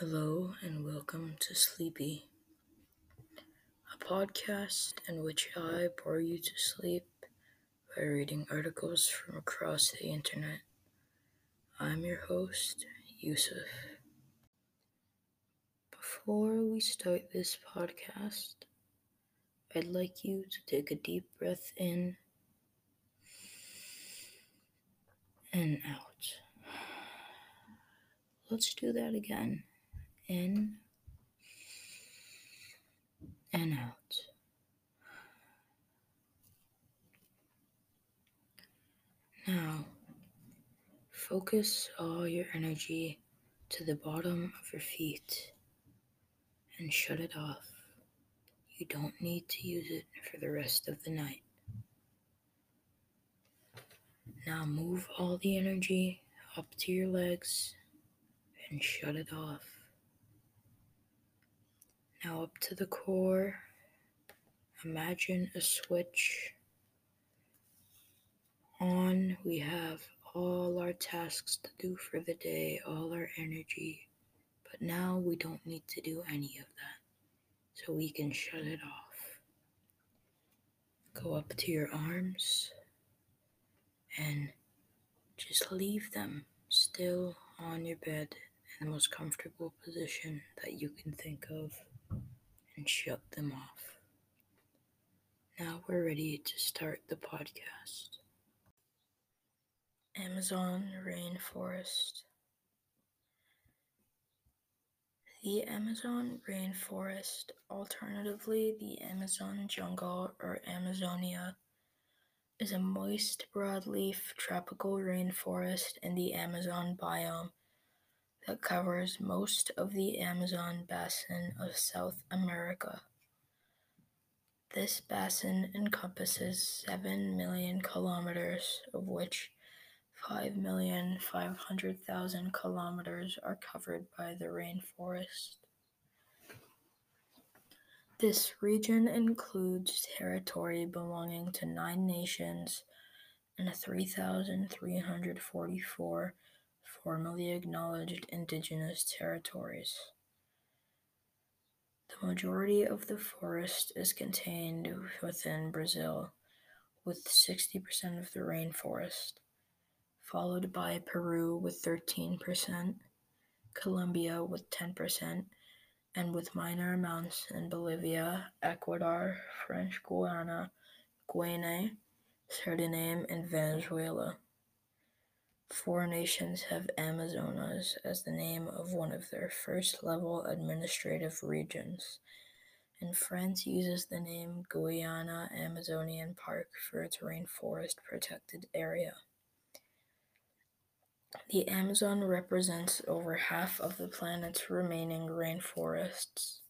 Hello and welcome to Sleepy, a podcast in which I bore you to sleep by reading articles from across the internet. I'm your host, Yusuf. Before we start this podcast, I'd like you to take a deep breath in and out. Let's do that again in and out. Now, focus all your energy to the bottom of your feet and shut it off. You don't need to use it for the rest of the night. Now, move all the energy up to your legs and shut it off. Now up to the core, imagine a switch. On, we have all our tasks to do for the day, all our energy, but now we don't need to do any of that, so we can shut it off. Go up to your arms and just leave them still on your bed in the most comfortable position that you can think of and shut them off. Now we're ready to start the podcast. Amazon rainforest. The Amazon rainforest, alternatively the Amazon jungle or Amazonia, is a moist broadleaf tropical rainforest in the Amazon biome that covers most of the Amazon basin of South America. This basin encompasses 7 million kilometers, of which 5,500,000 kilometers are covered by the rainforest. This region includes territory belonging to nine nations and 3,344 formally acknowledged indigenous territories. The majority of the forest is contained within Brazil, with 60% of the rainforest, followed by Peru with 13%, Colombia with 10%, and with minor amounts in Bolivia, Ecuador, French Guiana, Guinea, Suriname, and Venezuela. Four nations have Amazonas as the name of one of their first level administrative regions, and France uses the name Guiana Amazonian Park for its rainforest protected area. The Amazon represents over half of the planet's remaining rainforests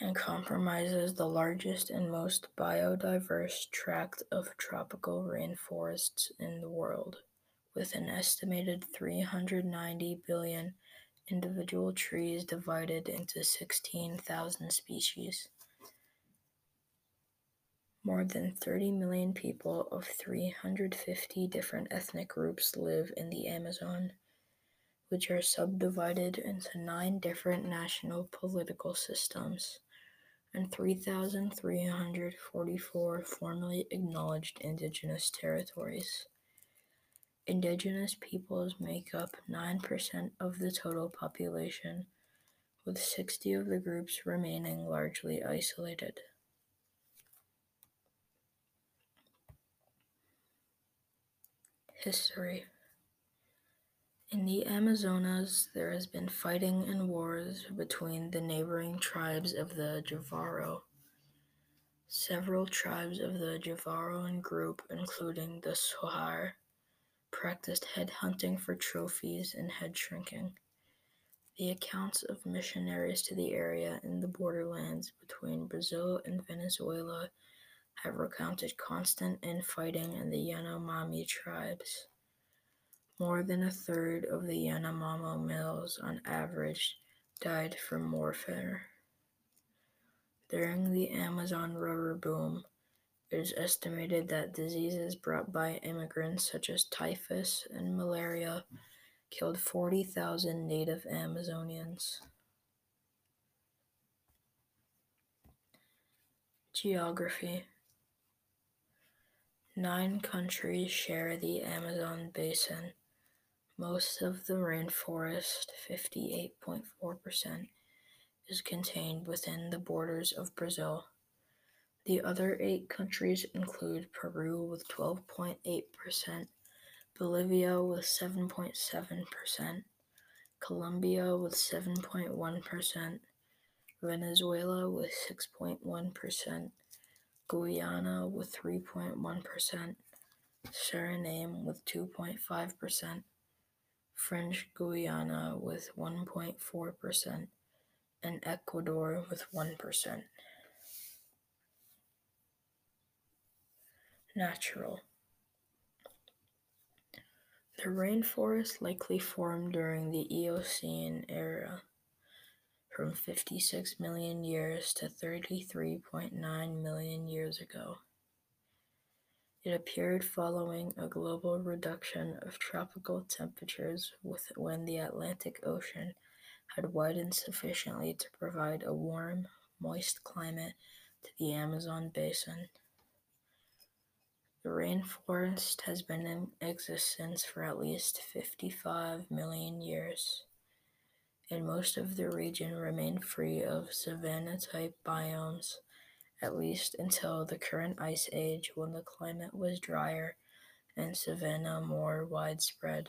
and compromises the largest and most biodiverse tract of tropical rainforests in the world with an estimated 390 billion individual trees divided into 16,000 species. More than 30 million people of 350 different ethnic groups live in the Amazon, which are subdivided into nine different national political systems and 3,344 formally acknowledged indigenous territories. Indigenous peoples make up 9% of the total population, with 60 of the groups remaining largely isolated. History In the Amazonas, there has been fighting and wars between the neighboring tribes of the Jivaro. Several tribes of the Jivaroan group, including the Shuar, practiced head hunting for trophies and head shrinking. The accounts of missionaries to the area in the borderlands between Brazil and Venezuela have recounted constant infighting in the Yanomami tribes. More than a third of the Yanomamo males, on average, died from warfare. During the Amazon rubber boom, it is estimated that diseases brought by immigrants such as typhus and malaria killed 40,000 native Amazonians. Geography Nine countries share the Amazon basin. Most of the rainforest, 58.4%, is contained within the borders of Brazil. The other eight countries include Peru with 12.8%, Bolivia with 7.7%, Colombia with 7.1%, Venezuela with 6.1%, Guyana with 3.1%, Suriname with 2.5%, French Guiana with 1.4%, and Ecuador with 1%. Natural. The rainforest likely formed during the Eocene era, from 56 million years to 33.9 million years ago. It appeared following a global reduction of tropical temperatures with, when the Atlantic Ocean had widened sufficiently to provide a warm, moist climate to the Amazon basin. The rainforest has been in existence for at least 55 million years, and most of the region remained free of savanna type biomes, at least until the current ice age when the climate was drier and savanna more widespread.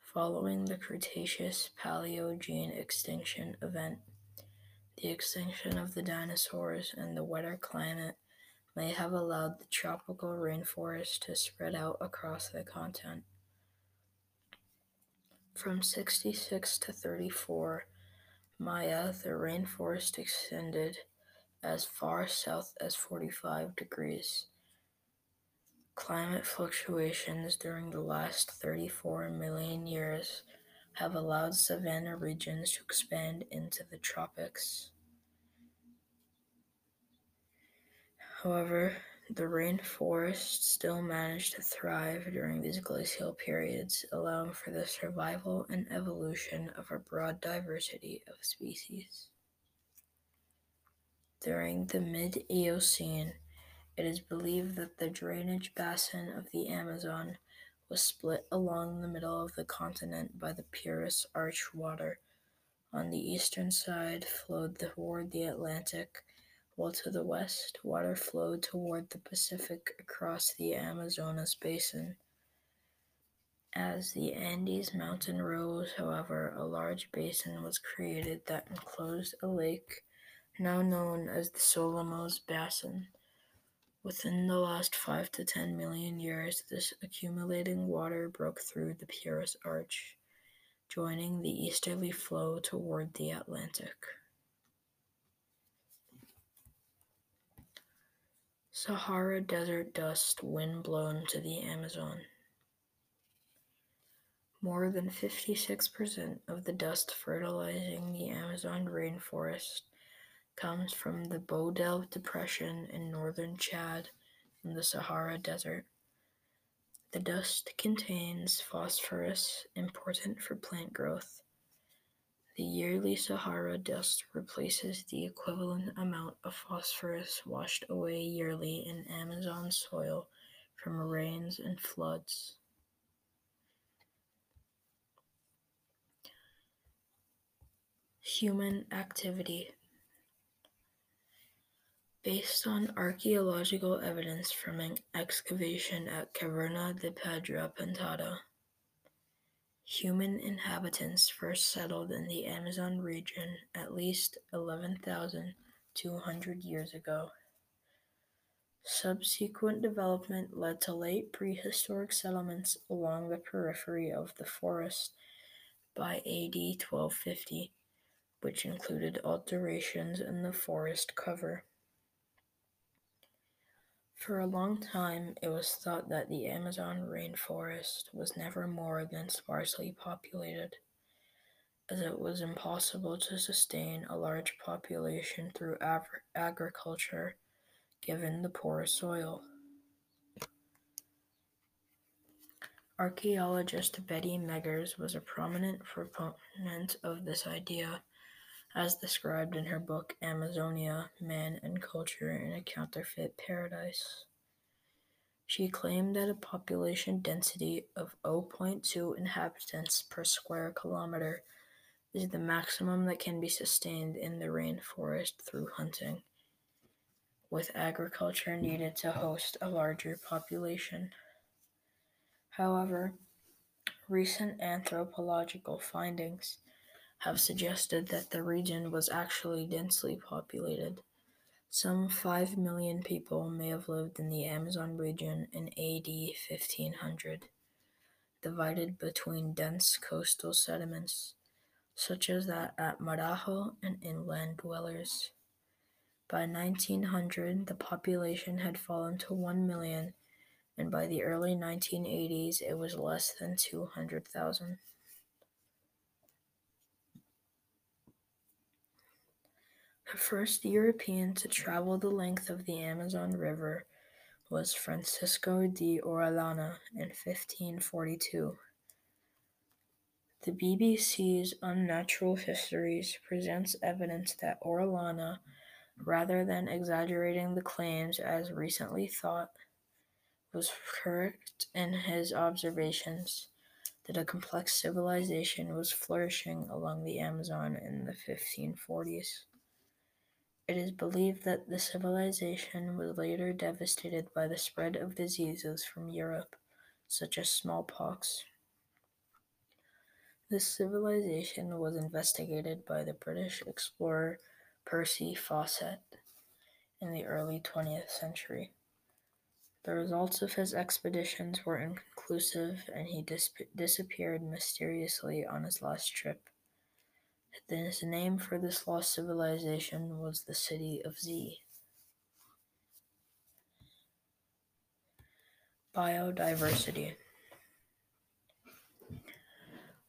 Following the Cretaceous Paleogene extinction event, the extinction of the dinosaurs and the wetter climate may have allowed the tropical rainforest to spread out across the continent. From 66 to 34 Maya, the rainforest extended as far south as 45 degrees. Climate fluctuations during the last 34 million years have allowed savanna regions to expand into the tropics. However, the rainforest still managed to thrive during these glacial periods, allowing for the survival and evolution of a broad diversity of species. During the mid Eocene, it is believed that the drainage basin of the Amazon was split along the middle of the continent by the Purus Arch water. On the eastern side flowed toward the Atlantic, while to the west, water flowed toward the Pacific across the Amazonas basin. As the Andes mountain rose, however, a large basin was created that enclosed a lake now known as the Solimões Basin. Within the last 5 to 10 million years, this accumulating water broke through the Purus Arch, joining the easterly flow toward the Atlantic. Sahara Desert dust wind blown to the Amazon. More than 56% of the dust fertilizing the Amazon rainforest comes from the Bodélé Depression in northern Chad in the Sahara Desert. The dust contains phosphorus, important for plant growth. The yearly Sahara dust replaces the equivalent amount of phosphorus washed away yearly in Amazon soil from rains and floods. Human activity Based on archaeological evidence from an excavation at Caverna de Pedra Pintada, human inhabitants first settled in the Amazon region at least 11,200 years ago. Subsequent development led to late prehistoric settlements along the periphery of the forest by AD 1250, which included alterations in the forest cover. For a long time, it was thought that the Amazon rainforest was never more than sparsely populated, as it was impossible to sustain a large population through agriculture given the poor soil. Archaeologist Betty Meggers was a prominent proponent of this idea, as described in her book Amazonia Man and Culture in a Counterfeit Paradise. She claimed that a population density of 0.2 inhabitants per square kilometer is the maximum that can be sustained in the rainforest through hunting, with agriculture needed to host a larger population. However, recent anthropological findings have suggested that the region was actually densely populated. Some 5 million people may have lived in the Amazon region in AD 1500, divided between dense coastal sediments, such as that at Marajo and inland dwellers. By 1900, the population had fallen to 1 million, and by the early 1980s, it was less than 200,000. The first European to travel the length of the Amazon River was Francisco de Orellana in 1542. The BBC's Unnatural Histories presents evidence that Orellana, rather than exaggerating the claims as recently thought, was correct in his observations that a complex civilization was flourishing along the Amazon in the 1540s. It is believed that the civilization was later devastated by the spread of diseases from Europe, such as smallpox. This civilization was investigated by the British explorer Percy Fawcett in the early 20th century. The results of his expeditions were inconclusive and he dis- disappeared mysteriously on his last trip. His name for this lost civilization was the city of Z. Biodiversity.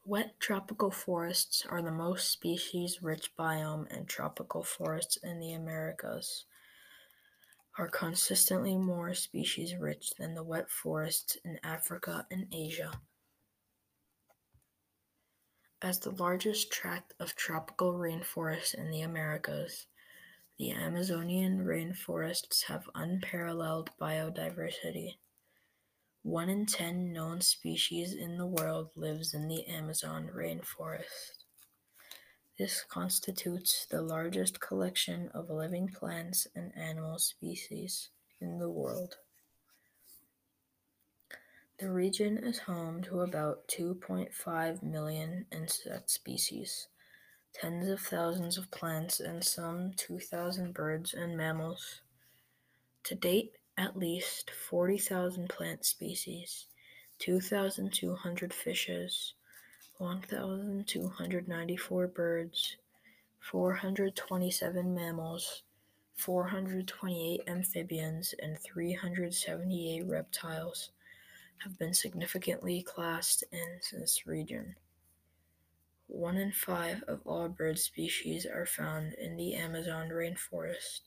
Wet tropical forests are the most species-rich biome and tropical forests in the Americas are consistently more species-rich than the wet forests in Africa and Asia. As the largest tract of tropical rainforest in the Americas, the Amazonian rainforests have unparalleled biodiversity. One in ten known species in the world lives in the Amazon rainforest. This constitutes the largest collection of living plants and animal species in the world. The region is home to about 2.5 million insect species, tens of thousands of plants, and some 2,000 birds and mammals. To date, at least 40,000 plant species, 2,200 fishes, 1,294 birds, 427 mammals, 428 amphibians, and 378 reptiles have been significantly classed in this region. One in five of all bird species are found in the Amazon rainforest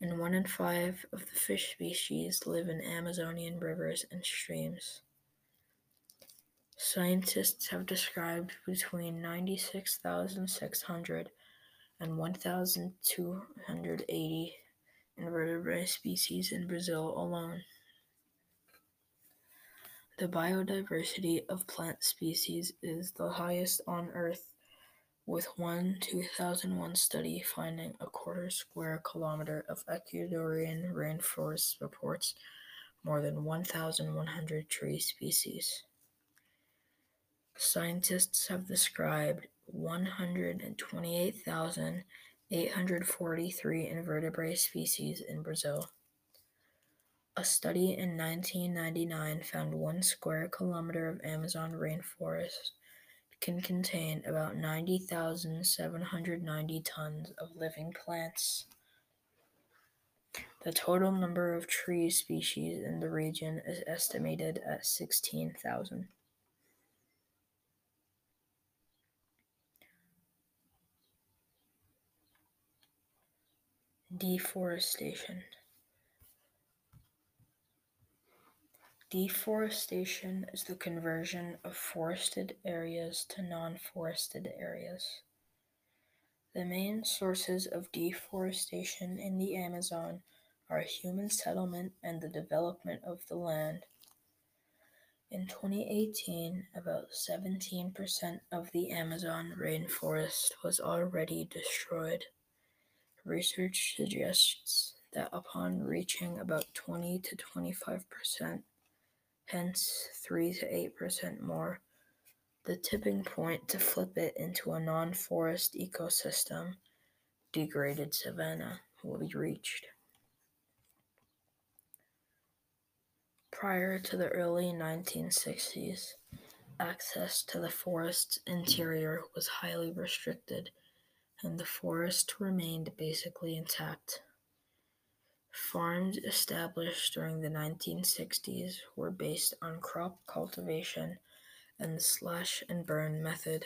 and one in five of the fish species live in Amazonian rivers and streams. Scientists have described between 96,600 and 1,280 invertebrate species in Brazil alone. The biodiversity of plant species is the highest on Earth with one 2001 study finding a quarter square kilometer of Ecuadorian rainforest supports more than 1,100 tree species. Scientists have described 128,843 invertebrate species in Brazil. A study in 1999 found one square kilometer of Amazon rainforest can contain about 90,790 tons of living plants. The total number of tree species in the region is estimated at 16,000. Deforestation. Deforestation is the conversion of forested areas to non forested areas. The main sources of deforestation in the Amazon are human settlement and the development of the land. In 2018, about 17% of the Amazon rainforest was already destroyed. Research suggests that upon reaching about 20 to 25%, hence 3 to 8% more, the tipping point to flip it into a non forest ecosystem, degraded savanna, will be reached. Prior to the early 1960s, access to the forest's interior was highly restricted, and the forest remained basically intact. Farms established during the 1960s were based on crop cultivation and the slash and burn method.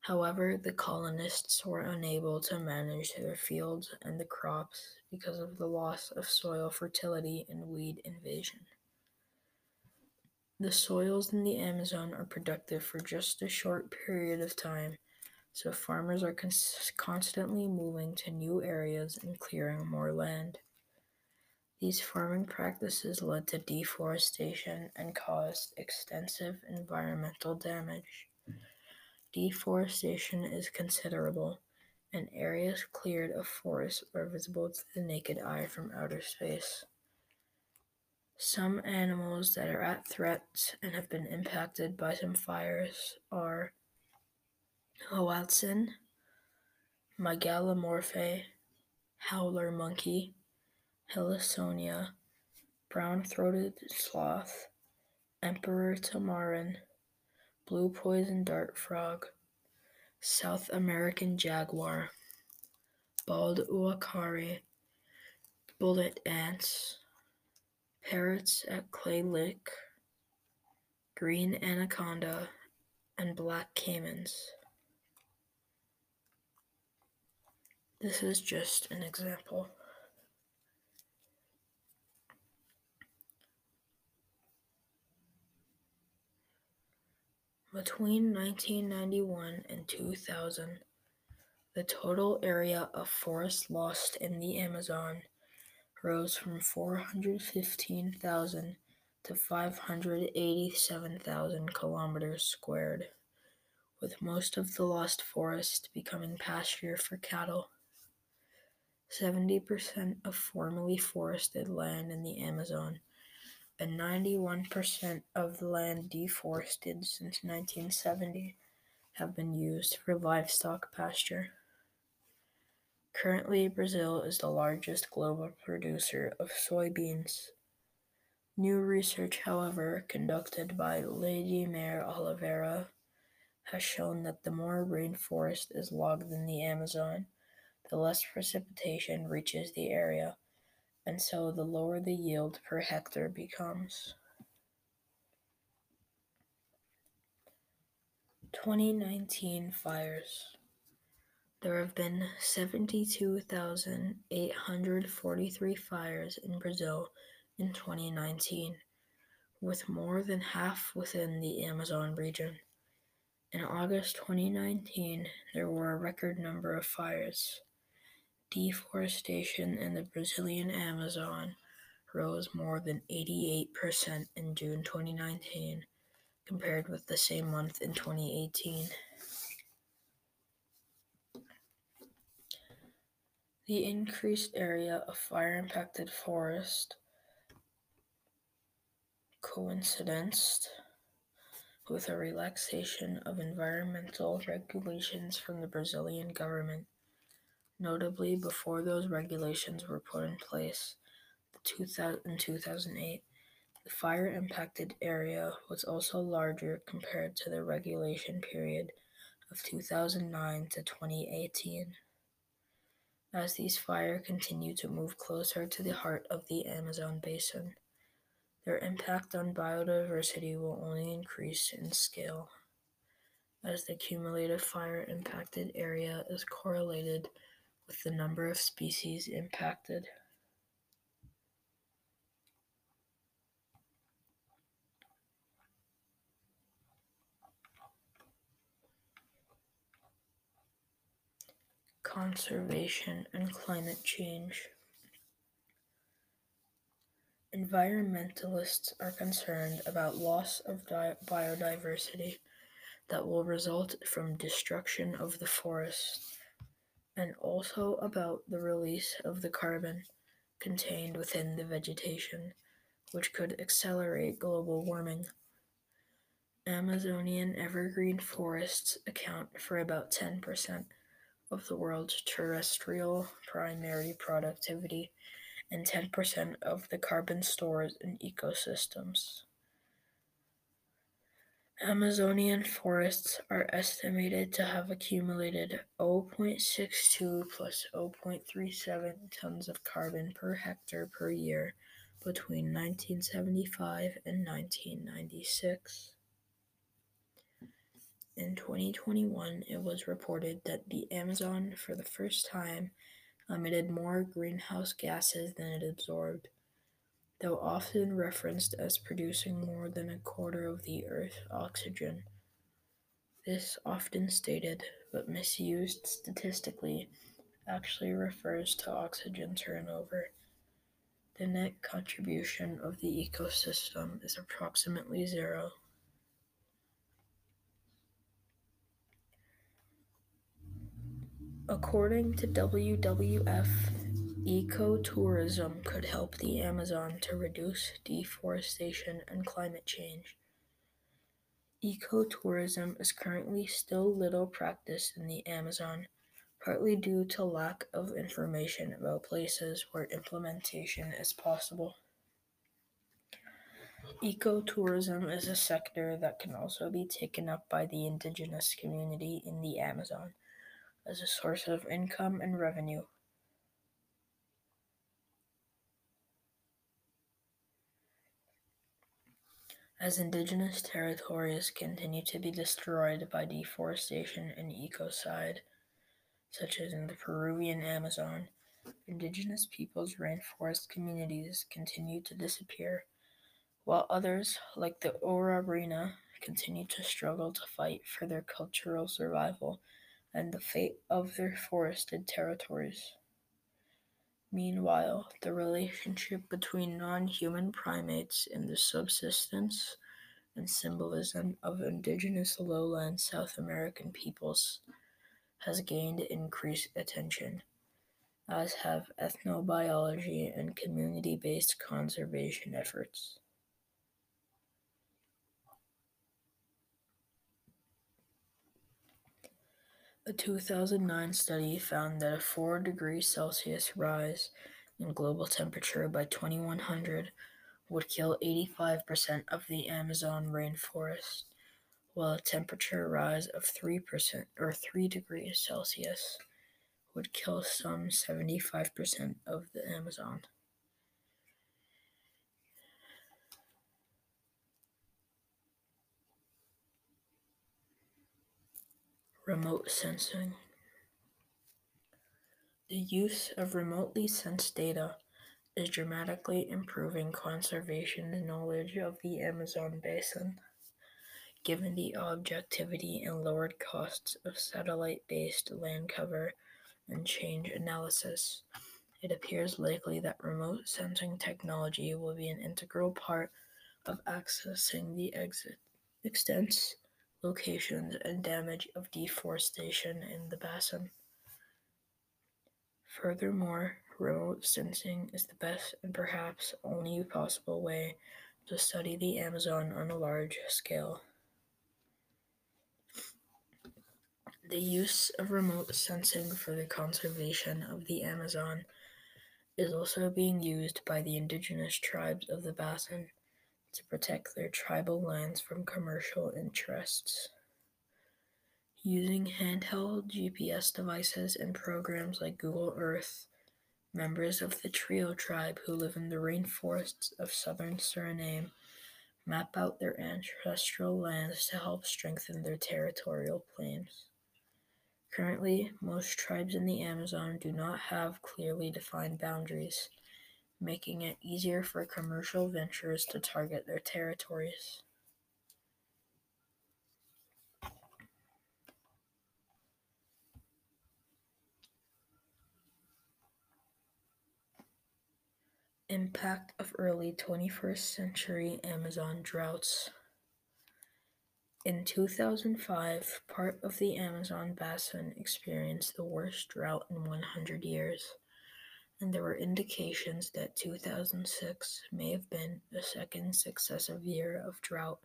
However, the colonists were unable to manage their fields and the crops because of the loss of soil fertility and weed invasion. The soils in the Amazon are productive for just a short period of time, so farmers are cons- constantly moving to new areas and clearing more land. These farming practices led to deforestation and caused extensive environmental damage. Deforestation is considerable, and areas cleared of forests are visible to the naked eye from outer space. Some animals that are at threat and have been impacted by some fires are Oh, Hoatzin, Mygalomorphae, howler monkey, Heliconia, brown-throated sloth, emperor tamarin, blue poison dart frog, South American jaguar, bald uakari, bullet ants, parrots at Clay Lick, green anaconda, and black caimans. This is just an example. Between 1991 and 2000, the total area of forest lost in the Amazon rose from 415,000 to 587,000 kilometers squared, with most of the lost forest becoming pasture for cattle. 70% of formerly forested land in the Amazon and 91% of the land deforested since 1970 have been used for livestock pasture. Currently, Brazil is the largest global producer of soybeans. New research, however, conducted by Leydimere Oliveira, has shown that the more rainforest is logged in the Amazon, the less precipitation reaches the area and so the lower the yield per hectare becomes. 2019 fires. There have been 72,843 fires in Brazil in 2019, with more than half within the Amazon region. In August 2019, there were a record number of fires. Deforestation in the Brazilian Amazon rose more than 88% in June 2019 compared with the same month in 2018. The increased area of fire impacted forest coincided with a relaxation of environmental regulations from the Brazilian government. Notably, before those regulations were put in place in 2008, the fire impacted area was also larger compared to the regulation period of 2009 to 2018. As these fires continue to move closer to the heart of the Amazon basin, their impact on biodiversity will only increase in scale, as the cumulative fire impacted area is correlated with the number of species impacted. Conservation and climate change. Environmentalists are concerned about loss of di- biodiversity that will result from destruction of the forest and also about the release of the carbon contained within the vegetation, which could accelerate global warming. Amazonian evergreen forests account for about 10% of the world's terrestrial primary productivity and 10% of the carbon stores in ecosystems. Amazonian forests are estimated to have accumulated 0.62 plus 0.37 tons of carbon per hectare per year between 1975 and 1996. In 2021, it was reported that the Amazon, for the first time, emitted more greenhouse gases than it absorbed though often referenced as producing more than a quarter of the Earth's oxygen. This often stated, but misused statistically, actually refers to oxygen turnover. The net contribution of the ecosystem is approximately zero. According to WWF, Ecotourism could help the Amazon to reduce deforestation and climate change. Ecotourism is currently still little practiced in the Amazon, partly due to lack of information about places where implementation is possible. Ecotourism is a sector that can also be taken up by the indigenous community in the Amazon as a source of income and revenue. As indigenous territories continue to be destroyed by deforestation and ecocide, such as in the Peruvian Amazon, indigenous peoples' rainforest communities continue to disappear, while others, like the Urarina, continue to struggle to fight for their cultural survival and the fate of their forested territories. Meanwhile, the relationship between non human primates and the subsistence and symbolism of indigenous lowland South American peoples has gained increased attention, as have ethnobiology and community based conservation efforts. A 2009 study found that a 4 degrees Celsius rise in global temperature by 2100 would kill 85% of the Amazon rainforest, while a temperature rise of 3% or 3 degrees Celsius would kill some 75% of the Amazon. Remote sensing. The use of remotely sensed data is dramatically improving conservation knowledge of the Amazon basin. Given the objectivity and lowered costs of satellite based land cover and change analysis, it appears likely that remote sensing technology will be an integral part of accessing the exit extents locations and damage of deforestation in the basin. Furthermore, remote sensing is the best and perhaps only possible way to study the Amazon on a large scale. The use of remote sensing for the conservation of the Amazon is also being used by the indigenous tribes of the basin to protect their tribal lands from commercial interests. Using handheld GPS devices and programs like Google Earth, members of the Trio tribe who live in the rainforests of southern Suriname map out their ancestral lands to help strengthen their territorial claims. Currently, most tribes in the Amazon do not have clearly defined boundaries making it easier for commercial ventures to target their territories. Impact of early 21st century Amazon droughts. In 2005, part of the Amazon basin experienced the worst drought in 100 years and there were indications that 2006 may have been a second successive year of drought.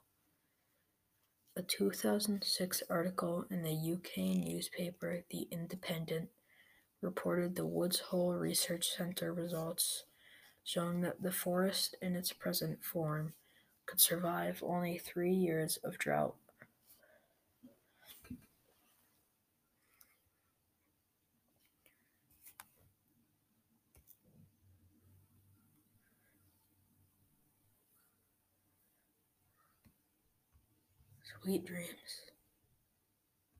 A 2006 article in the UK newspaper The Independent reported the Woods Hole Research Centre results showing that the forest in its present form could survive only three years of drought. Sweet dreams.